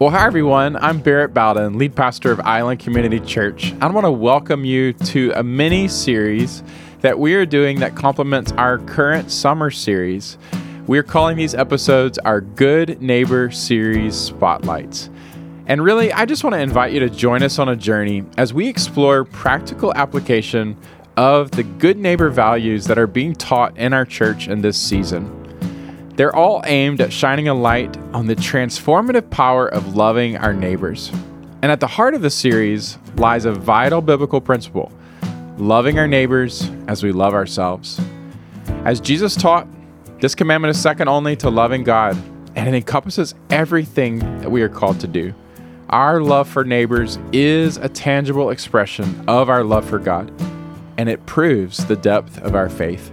Well, hi everyone. I'm Barrett Bowden, lead pastor of Island Community Church. I want to welcome you to a mini series that we are doing that complements our current summer series. We're calling these episodes our Good Neighbor Series Spotlights. And really, I just want to invite you to join us on a journey as we explore practical application of the good neighbor values that are being taught in our church in this season. They're all aimed at shining a light on the transformative power of loving our neighbors. And at the heart of the series lies a vital biblical principle loving our neighbors as we love ourselves. As Jesus taught, this commandment is second only to loving God, and it encompasses everything that we are called to do. Our love for neighbors is a tangible expression of our love for God, and it proves the depth of our faith.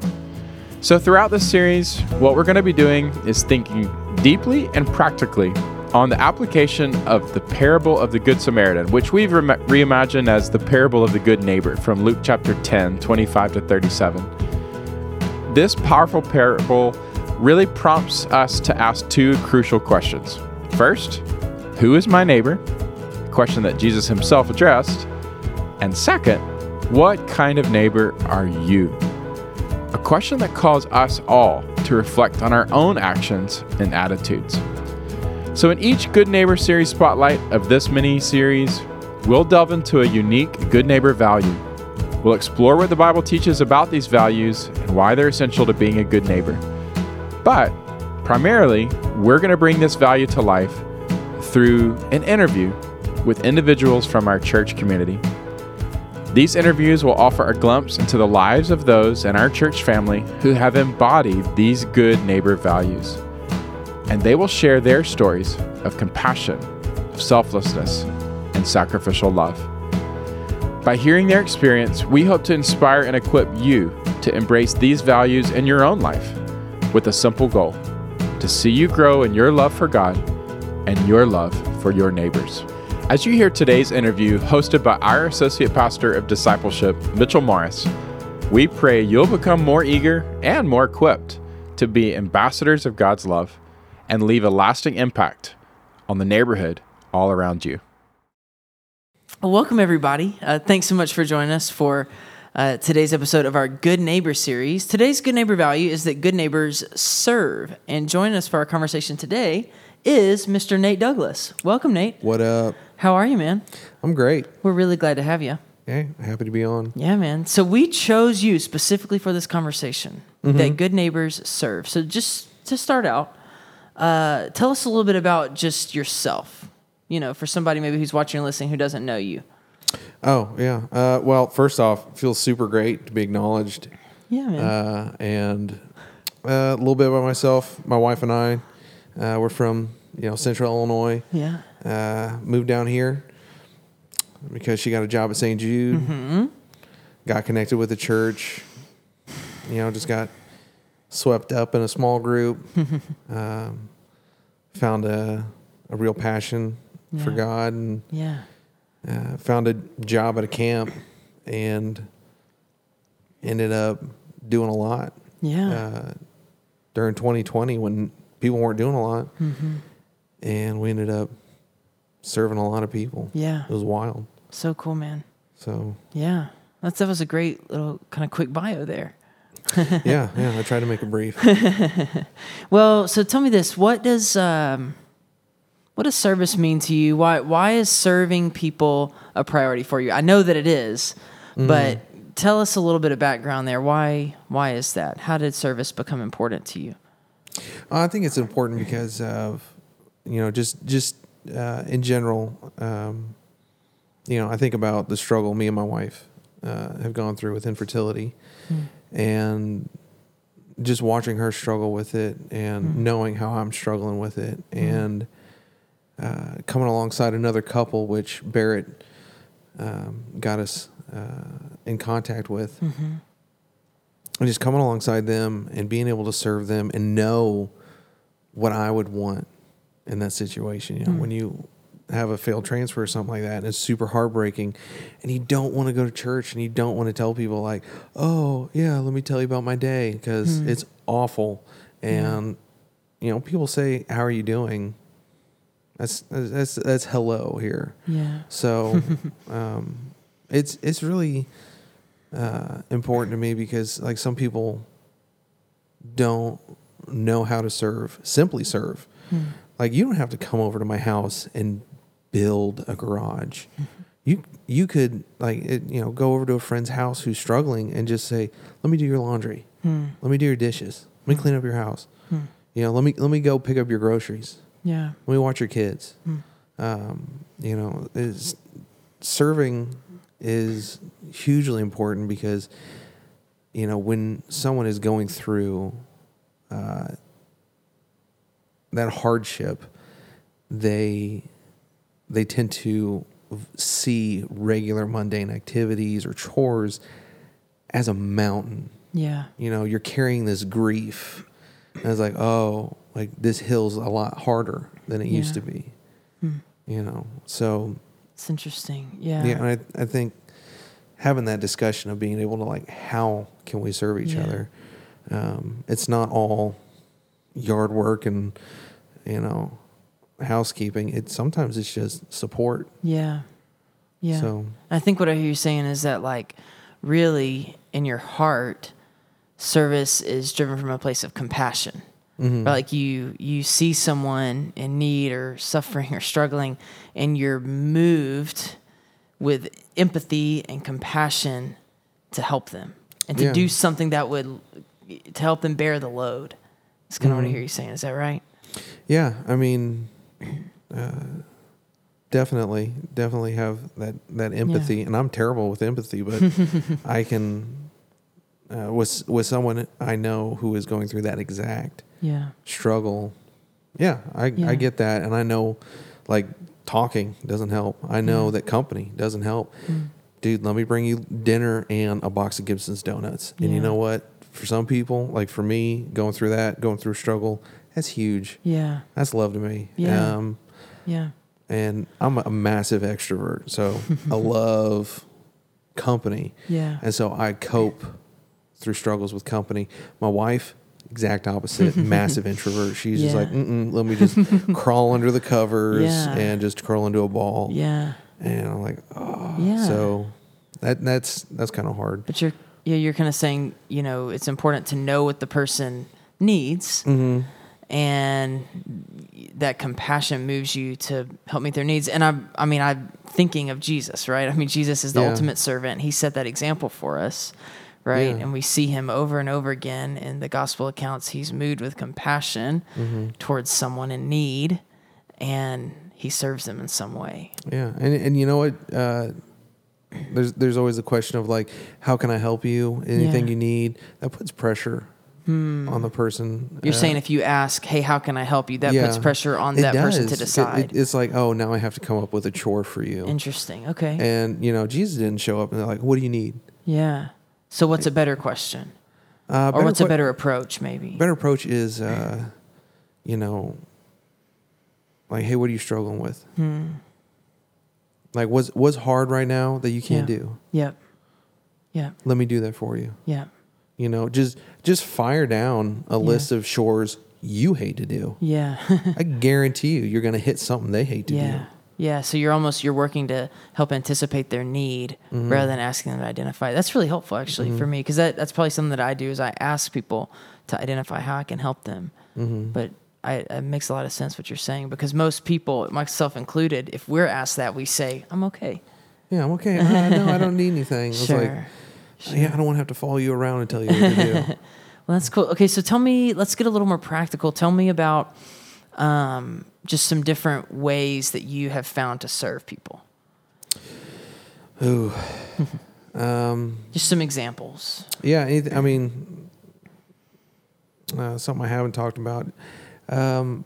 So, throughout this series, what we're going to be doing is thinking deeply and practically on the application of the parable of the Good Samaritan, which we've re- reimagined as the parable of the good neighbor from Luke chapter 10, 25 to 37. This powerful parable really prompts us to ask two crucial questions. First, who is my neighbor? A question that Jesus himself addressed. And second, what kind of neighbor are you? A question that calls us all to reflect on our own actions and attitudes. So, in each Good Neighbor series spotlight of this mini series, we'll delve into a unique good neighbor value. We'll explore what the Bible teaches about these values and why they're essential to being a good neighbor. But primarily, we're going to bring this value to life through an interview with individuals from our church community. These interviews will offer a glimpse into the lives of those in our church family who have embodied these good neighbor values. And they will share their stories of compassion, of selflessness, and sacrificial love. By hearing their experience, we hope to inspire and equip you to embrace these values in your own life with a simple goal to see you grow in your love for God and your love for your neighbors. As you hear today's interview, hosted by our Associate Pastor of Discipleship, Mitchell Morris, we pray you'll become more eager and more equipped to be ambassadors of God's love and leave a lasting impact on the neighborhood all around you. Well, welcome, everybody. Uh, thanks so much for joining us for uh, today's episode of our Good Neighbor series. Today's Good Neighbor value is that good neighbors serve. And joining us for our conversation today is Mr. Nate Douglas. Welcome, Nate. What up? How are you, man? I'm great. We're really glad to have you. Hey, happy to be on. Yeah, man. So we chose you specifically for this conversation Mm-hmm. that good neighbors serve. So just to start out, uh, tell us a little bit about just yourself. You know, for somebody maybe who's watching and listening who doesn't know you. Oh yeah. Uh, well, first off, feels super great to be acknowledged, Yeah, man. uh, and uh, a little bit about myself. My wife and I, uh, we're from you know Central Illinois. yeah. Uh, moved down here because she got a job at St. Jude. Mm-hmm. Got connected with the church. You know, just got swept up in a small group. um, found a a real passion for God and Yeah. uh, found a job at a camp and ended up doing a lot Yeah. uh, during 2020 when people weren't doing a lot Mm-hmm. and we ended up serving a lot of people yeah. it was wild So cool, man. so Yeah. That's, that was a great little kind of quick bio there. yeah yeah i tried to make it brief Well, so tell me this: what does um, what does service mean to you? Why why is serving people a priority for you? I know that it is, but tell us a little bit of background there. Why why is that? How did service become important to you? i think it's important because of you know just just uh, in general um, you know i think about the struggle me and my wife uh, have gone through with infertility and just watching her struggle with it and knowing how I'm struggling with it and uh, coming alongside another couple, which Barrett um, got us uh, in contact with, and just coming alongside them and being able to serve them and know what I would want in that situation. You know, when you have a failed transfer or something like that, and it's super heartbreaking, and you don't want to go to church and you don't want to tell people like, "Oh, yeah, let me tell you about my day," because it's awful. And you know, people say, "How are you doing?" That's that's that's hello here. Yeah. So um, it's it's really uh, important to me because like some people don't know how to serve, simply serve. Like you don't have to come over to my house and build a garage. You you could like it, you know go over to a friend's house who's struggling and just say, "Let me do your laundry. Let me do your dishes. Let me clean up your house. You know, let me let me go pick up your groceries." Yeah. Let me watch your kids. Um, you know, is serving is hugely important because you know when someone is going through uh, that hardship, they they tend to see regular mundane activities or chores as a mountain Yeah. you know you're carrying this grief and it's like oh like this hill's a lot harder than it used to be you know so It's interesting. Yeah. yeah, and I, I think having that discussion of being able to like how can we serve each Yeah. other um, it's not all yard work and you know housekeeping it sometimes it's just support Yeah. Yeah. So- I think what I hear you saying is that like really in your heart, service is driven from a place of compassion. Mm-hmm. Right? Like you you see someone in need or suffering or struggling and you're moved with empathy and compassion to help them and to Yeah. do something that would to help them bear the load. That's kind of what I hear you saying. Is that right? Yeah, I mean, uh, definitely, definitely have that that empathy, and I'm terrible with empathy, but I can uh, with with someone I know who is going through that exact Yeah. struggle. Yeah, I Yeah. I get that, and I know, like talking doesn't help. I know that company doesn't help. Mm. Dude, let me bring you dinner and a box of Gibson's donuts. And you know what? For some people, like for me, going through that, going through struggle, that's huge. Yeah. That's love to me. Yeah. Um, Yeah. and I'm a massive extrovert, so I love company. Yeah. And so I cope through struggles with company. My wife, exact opposite, massive introvert. She's just like, Mm-mm, let me just crawl under the covers Yeah. and just curl into a ball. Yeah. And I'm like, oh, Yeah. so that that's that's kind of hard. But you're yeah, you're kind of saying, you know, it's important to know what the person needs, Mm-hmm. And that compassion moves you to help meet their needs. And I, I mean, I'm thinking of Jesus, right? I mean, Jesus is the Yeah. ultimate servant. He set that example for us, right? Yeah. And we see him over and over again in the gospel accounts. He's moved with compassion Mm-hmm. towards someone in need, and he serves them in some way. Yeah, and and you know what? Uh, there's there's always a question of like, how can I help you? Anything Yeah. you need? That puts pressure on the person. You're Uh, saying if you ask, "Hey, how can I help you?" That puts pressure on It that person to decide. it- it's like, oh, now I have to come up with a chore for you. Interesting. Okay. And you know, Jesus didn't show up and they're like, "What do you need?" yeah. So what's a better question? Uh, Or what's a better approach maybe? better approach is, uh, you know, like, hey, what are you struggling with? Hmm. Like, what's what's hard right now that you can't Yeah. do? Yep. Yep. Let me do that for you. Yep. You know, just just fire down a list of chores you hate to do. Yeah. I guarantee you, you're going to hit something they hate to do yeah. Yeah. So you're almost you're working to help anticipate their need Mm-hmm. rather than asking them to identify. That's really helpful actually for me because that, that's probably something that I do is I ask people to identify how I can help them. Mm-hmm. But I, it makes a lot of sense what you're saying because most people, myself included, if we're asked that, we say, "I'm okay." Yeah, I'm okay. Uh, no, I don't need anything. It's Sure. like, yeah, I don't want to have to follow you around and tell you what to do. Well, that's cool. Okay, so tell me, let's get a little more practical. Tell me about um, just some different ways that you have found to serve people. Ooh. Um, Just some examples. yeah, anything, I mean, uh, something I haven't talked about. Um,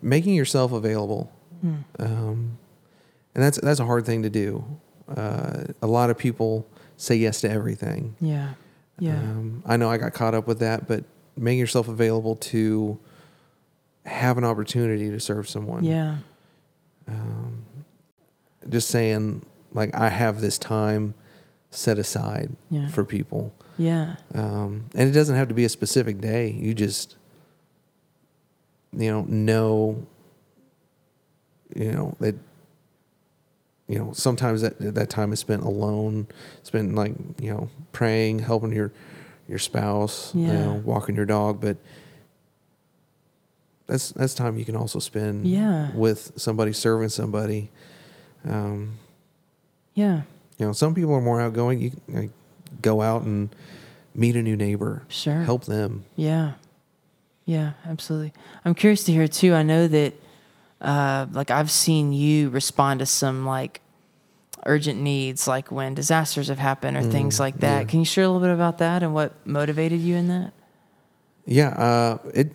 making yourself available. Um, and that's that's a hard thing to do. Uh, a lot of people say yes to everything. Yeah. Yeah. Um, I know I got caught up with that, but making yourself available to have an opportunity to serve someone. yeah. Just saying, like, I have this time set aside Yeah. for people. Yeah. Um, and it doesn't have to be a specific day. You just, you know, know you know that you know sometimes that that time is spent alone spent like you know praying helping your your spouse you know walking your dog but that's that's time you can also spend Yeah. with somebody serving somebody um Yeah. you know some people are more outgoing you can like, go out and meet a new neighbor Sure. help them Yeah. Yeah, absolutely. I'm curious to hear too. I know that uh like I've seen you respond to some like urgent needs like when disasters have happened or things like that. Mm, yeah. Can you share a little bit about that and what motivated you in that? Yeah, uh, it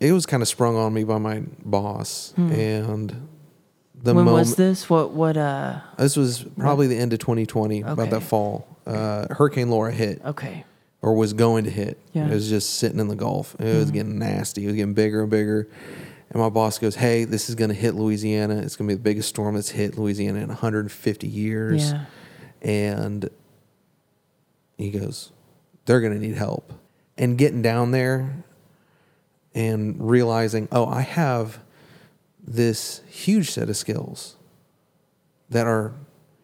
it was kind of sprung on me by my boss, and the Hmm. when moment was this? What what uh this was probably the end of 2020, about that fall. Uh, Hurricane Laura hit okay. or was going to hit. Yeah. It was just sitting in the Gulf. It was getting nasty. It was getting bigger and bigger. And my boss goes, "Hey, this is going to hit Louisiana. It's going to be the biggest storm that's hit Louisiana in 150 years." Yeah. and he goes, "They're going to need help." And getting down there and realizing, "Oh, I have this huge set of skills that are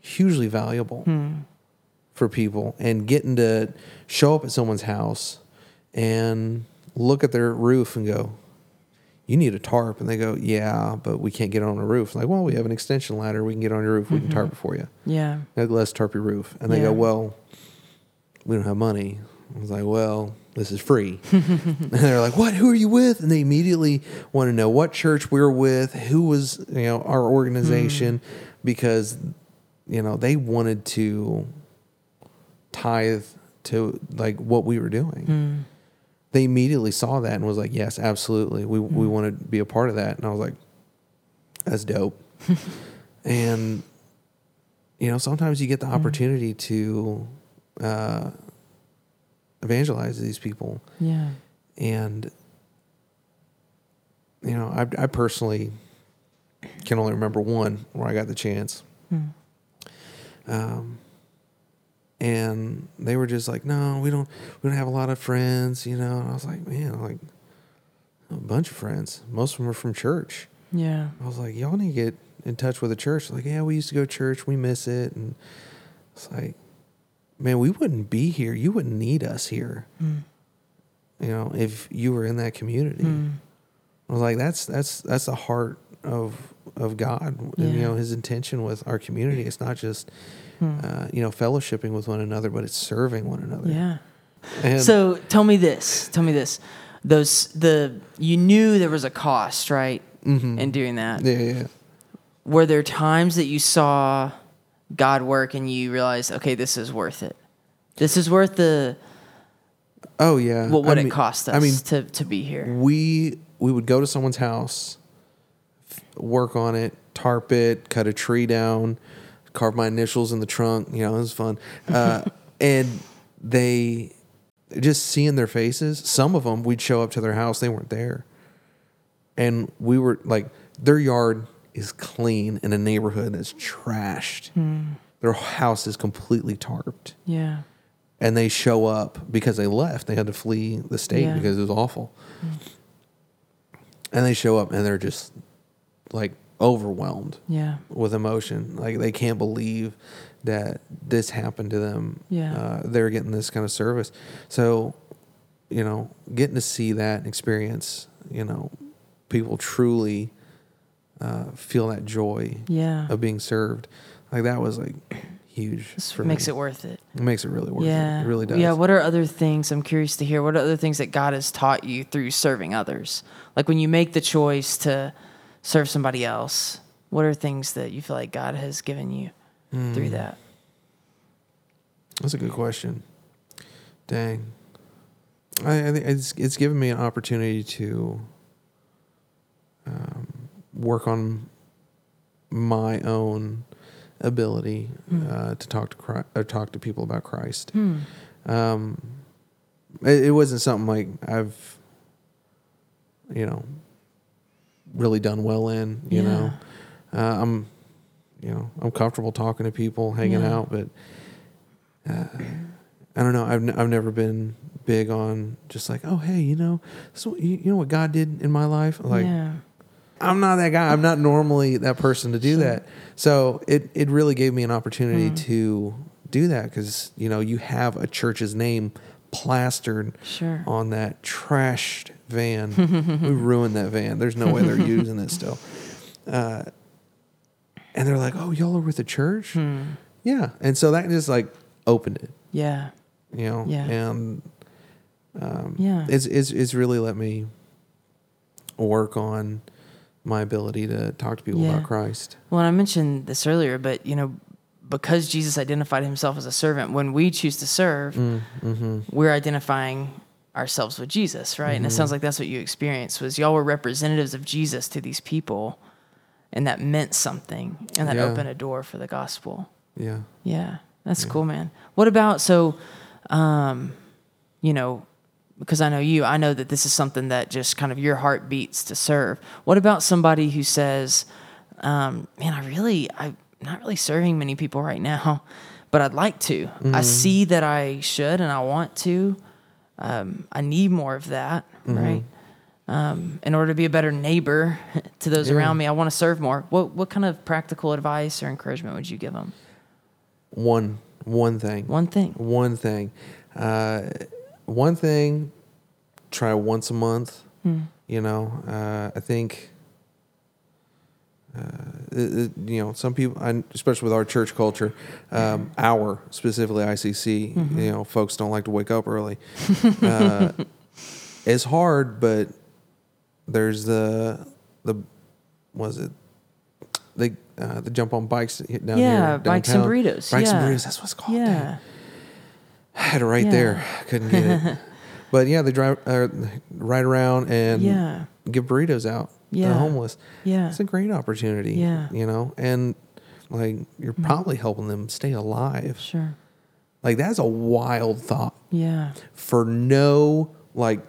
hugely valuable hmm. for people and getting to show up at someone's house and look at their roof and go, you need a tarp. And they go, yeah, but we can't get on the roof. Like, well, we have an extension ladder. We can get on your roof. We can mm-hmm. tarp it for you. Yeah. Let's tarp your roof. And they Yeah. go, well, we don't have money. I was like, well, this is free. and they're like, what? Who are you with? And they immediately want to know what church we're with, who was, you know, our organization, mm. because, you know, they wanted to tithe to like what we were doing. Mm. They immediately saw that and was like, yes, absolutely. We, we want to be a part of that. And I was like, that's dope. and, you know, sometimes you get the opportunity to uh, evangelize these people. Yeah. And, you know, I, I personally can only remember one where I got the chance. Um, and they were just like, no, we don't, we don't have a lot of friends, you know. And I was like, man, like a bunch of friends. Most of them are from church. Yeah. I was like, y'all need to get in touch with the church. Like, yeah, we used to go to church. We miss it. And it's like, man, we wouldn't be here. You wouldn't need us here. Mm. You know, if you were in that community. Mm. I was like, that's that's that's the heart of of God. And, you know, His intention with our community. It's not just uh, you know fellowshipping with one another, but it's serving one another. Yeah. And So tell me this. Tell me this. Those the you knew there was a cost, right? In doing that. yeah, yeah. Were there times that you saw God work and you realized, okay, this is worth it. This is worth the Oh yeah. what would I it cost us I mean, to, to be here. we we would go to someone's house, work on it, tarp it, cut a tree down, carve my initials in the trunk. You know, it was fun. Uh, and they just seeing their faces. Some of them, we'd show up to their house, they weren't there, and we were like, their yard is clean in a neighborhood that's trashed. Their house is completely tarped Yeah. and they show up because they left. They had to flee the state Yeah. because it was awful. And they show up and they're just like overwhelmed Yeah. with emotion. Like they can't believe that this happened to them. Yeah. Uh, they're getting this kind of service. So, you know, getting to see that and experience, you know, people truly uh, feel that joy Yeah. of being served. Like that was like huge. This makes me. it worth it. It makes it really worth yeah. it. It really does. Yeah. What are other things? I'm curious to hear. What are other things that God has taught you through serving others? Like when you make the choice to serve somebody else, what are things that you feel like God has given you Hmm. through that? That's a good question. Dang. I, I think it's it's given me an opportunity to um, work on my own ability uh, to talk to Christ, or talk to people about Christ. Um, it, it wasn't something like I've, you know, really done well in. You know, uh, I'm, you know, I'm comfortable talking to people, hanging Yeah. out, but uh, I don't know. I've n- I've never been big on just like, oh hey, you know, so you, you know what God did in my life. Like yeah. I'm not that guy. I'm not normally that person to do that. So it it really gave me an opportunity to do that because you know you have a church's name plastered Sure. on that trashed van. we ruined that van. There's no way they're using it still. Uh, and they're like, "Oh, y'all are with the church?" Yeah, and so that just like opened it, Yeah. you know. Yeah. And Yeah. it's it's it's really let me work on my ability to talk to people Yeah. about Christ. Well, I mentioned this earlier, but you know, because Jesus identified himself as a servant, when we choose to serve, we're identifying ourselves with Jesus, right? And it sounds like that's what you experienced was y'all were representatives of Jesus to these people, and that meant something, and that Yeah. opened a door for the gospel. Yeah. Yeah, that's cool, man. What about so, um, you know, because I know you, I know that this is something that just kind of your heart beats to serve. What about somebody who says, um, "Man, I really, I'm not really serving many people right now, but I'd like to. I see that I should, and I want to. Um, I need more of that, right?" Um, in order to be a better neighbor to those Yeah. around me, I want to serve more. What what kind of practical advice or encouragement would you give them? One one thing. One thing. One thing. Uh, one thing. Try once a month. Hmm. You know, uh, I think. Uh, it- it- you know, some people, I, especially with our church culture, um, our specifically ICC, Mm-hmm. you know, folks don't like to wake up early. uh, it's hard, but there's the the was it they uh, the jump on bikes down Yeah, here bikes and burritos, Bikes yeah. and burritos. That's what's it's called. Yeah. I had it right Yeah. there. Couldn't get it. but yeah, they drive uh, ride around and Yeah. give burritos out Yeah. the homeless. Yeah. It's a great opportunity. Yeah. Mm-hmm. You know, and like you're probably helping them stay alive. Sure. Like that's a wild thought Yeah. for no like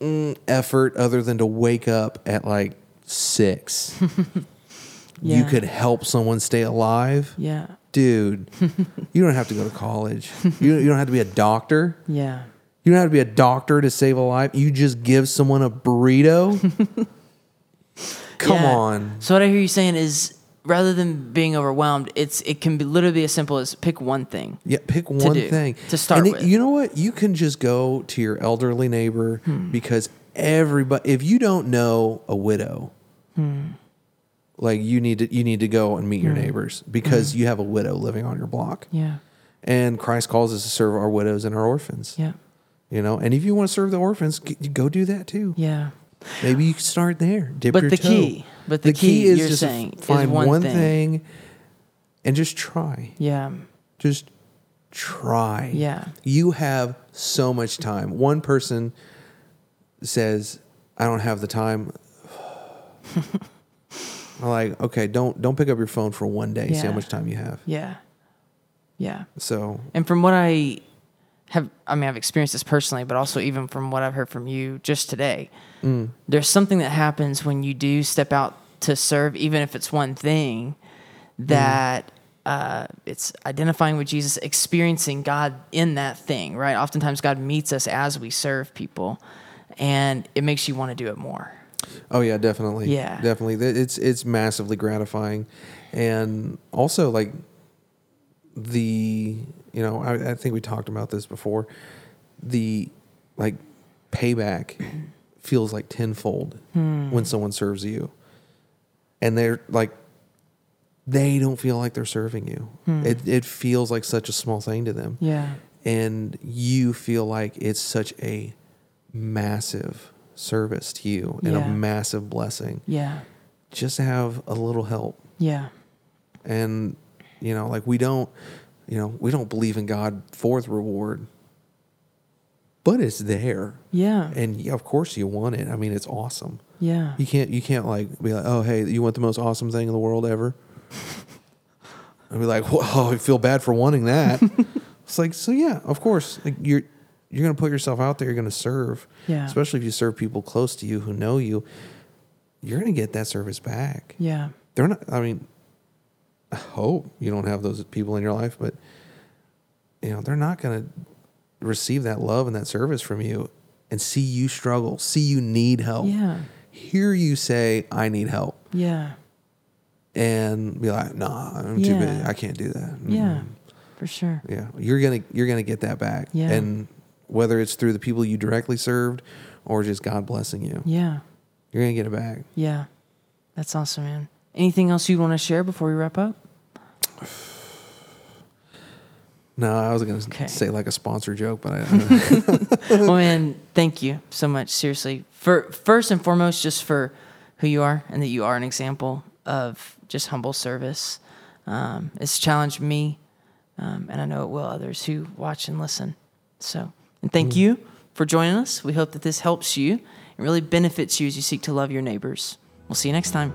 mm, effort other than to wake up at like six. You could help someone stay alive. Yeah. Dude, you don't have to go to college. You, you don't have to be a doctor. Yeah. You don't have to be a doctor to save a life. You just give someone a burrito. Come Yeah. on. So what I hear you saying is rather than being overwhelmed, it's it can be literally as simple as pick one thing. Yeah, pick one do, thing to start And with. Hmm. You know what? You can just go to your elderly neighbor because everybody. If you don't know a widow, Hmm. like you need to, you need to go and meet your neighbors because you have a widow living on your block. Yeah. And Christ calls us to serve our widows and our orphans. Yeah. You know, and if you want to serve the orphans, go do that too. Yeah. Maybe you can start there. Dip But your the toe. key- but the key is you're just saying find one one thing. thing. and just try. Yeah. Just try. Yeah. You have so much time. One person says, "I don't have the time." I'm like, okay, don't don't pick up your phone for one day. See how much time you have. Yeah. Yeah. So And from what I have, I mean, I've experienced this personally, but also even from what I've heard from you just today, Mm. there's something that happens when you do step out to serve, even if it's one thing, that uh, it's identifying with Jesus, experiencing God in that thing, right? Oftentimes, God meets us as we serve people, and it makes you want to do it more. Oh yeah, definitely. Yeah. definitely. It's it's massively gratifying, and also like the you know I, I think we talked about this before. The like payback feels like tenfold hmm. when someone serves you, and they're like they don't feel like they're serving you. Hmm. It it feels like such a small thing to them Yeah. and you feel like it's such a massive service to you and Yeah. a massive blessing Yeah. just to have a little help Yeah. and you know like we don't you know we don't believe in god for the reward but it's there Yeah. and of course you want it i mean it's awesome Yeah. you can't you can't like be like oh hey you want the most awesome thing in the world ever and be like whoa i feel bad for wanting that it's like so yeah of course like you're you're gonna put yourself out there you're gonna serve Yeah. especially if you serve people close to you who know you you're gonna get that service back Yeah. they're not i mean hope you don't have those people in your life but you know they're not gonna receive that love and that service from you and see you struggle see you need help Yeah. hear you say, "I need help," Yeah. and be like, "Nah, I'm too Yeah. busy. I can't do that." Mm. Yeah. For sure. yeah. You're gonna you're gonna get that back. Yeah. and whether it's through the people you directly served or just God blessing you, Yeah. you're gonna get it back. Yeah. That's awesome, man. Anything else you want to share before we wrap up? No, I was gonna Okay. say like a sponsor joke, but I, I well, man, thank you so much. Seriously, for first and foremost, just for who you are and that you are an example of just humble service. Um, it's challenged me, um, and I know it will others who watch and listen. So, and thank you for joining us. We hope that this helps you and really benefits you as you seek to love your neighbors. We'll see you next time.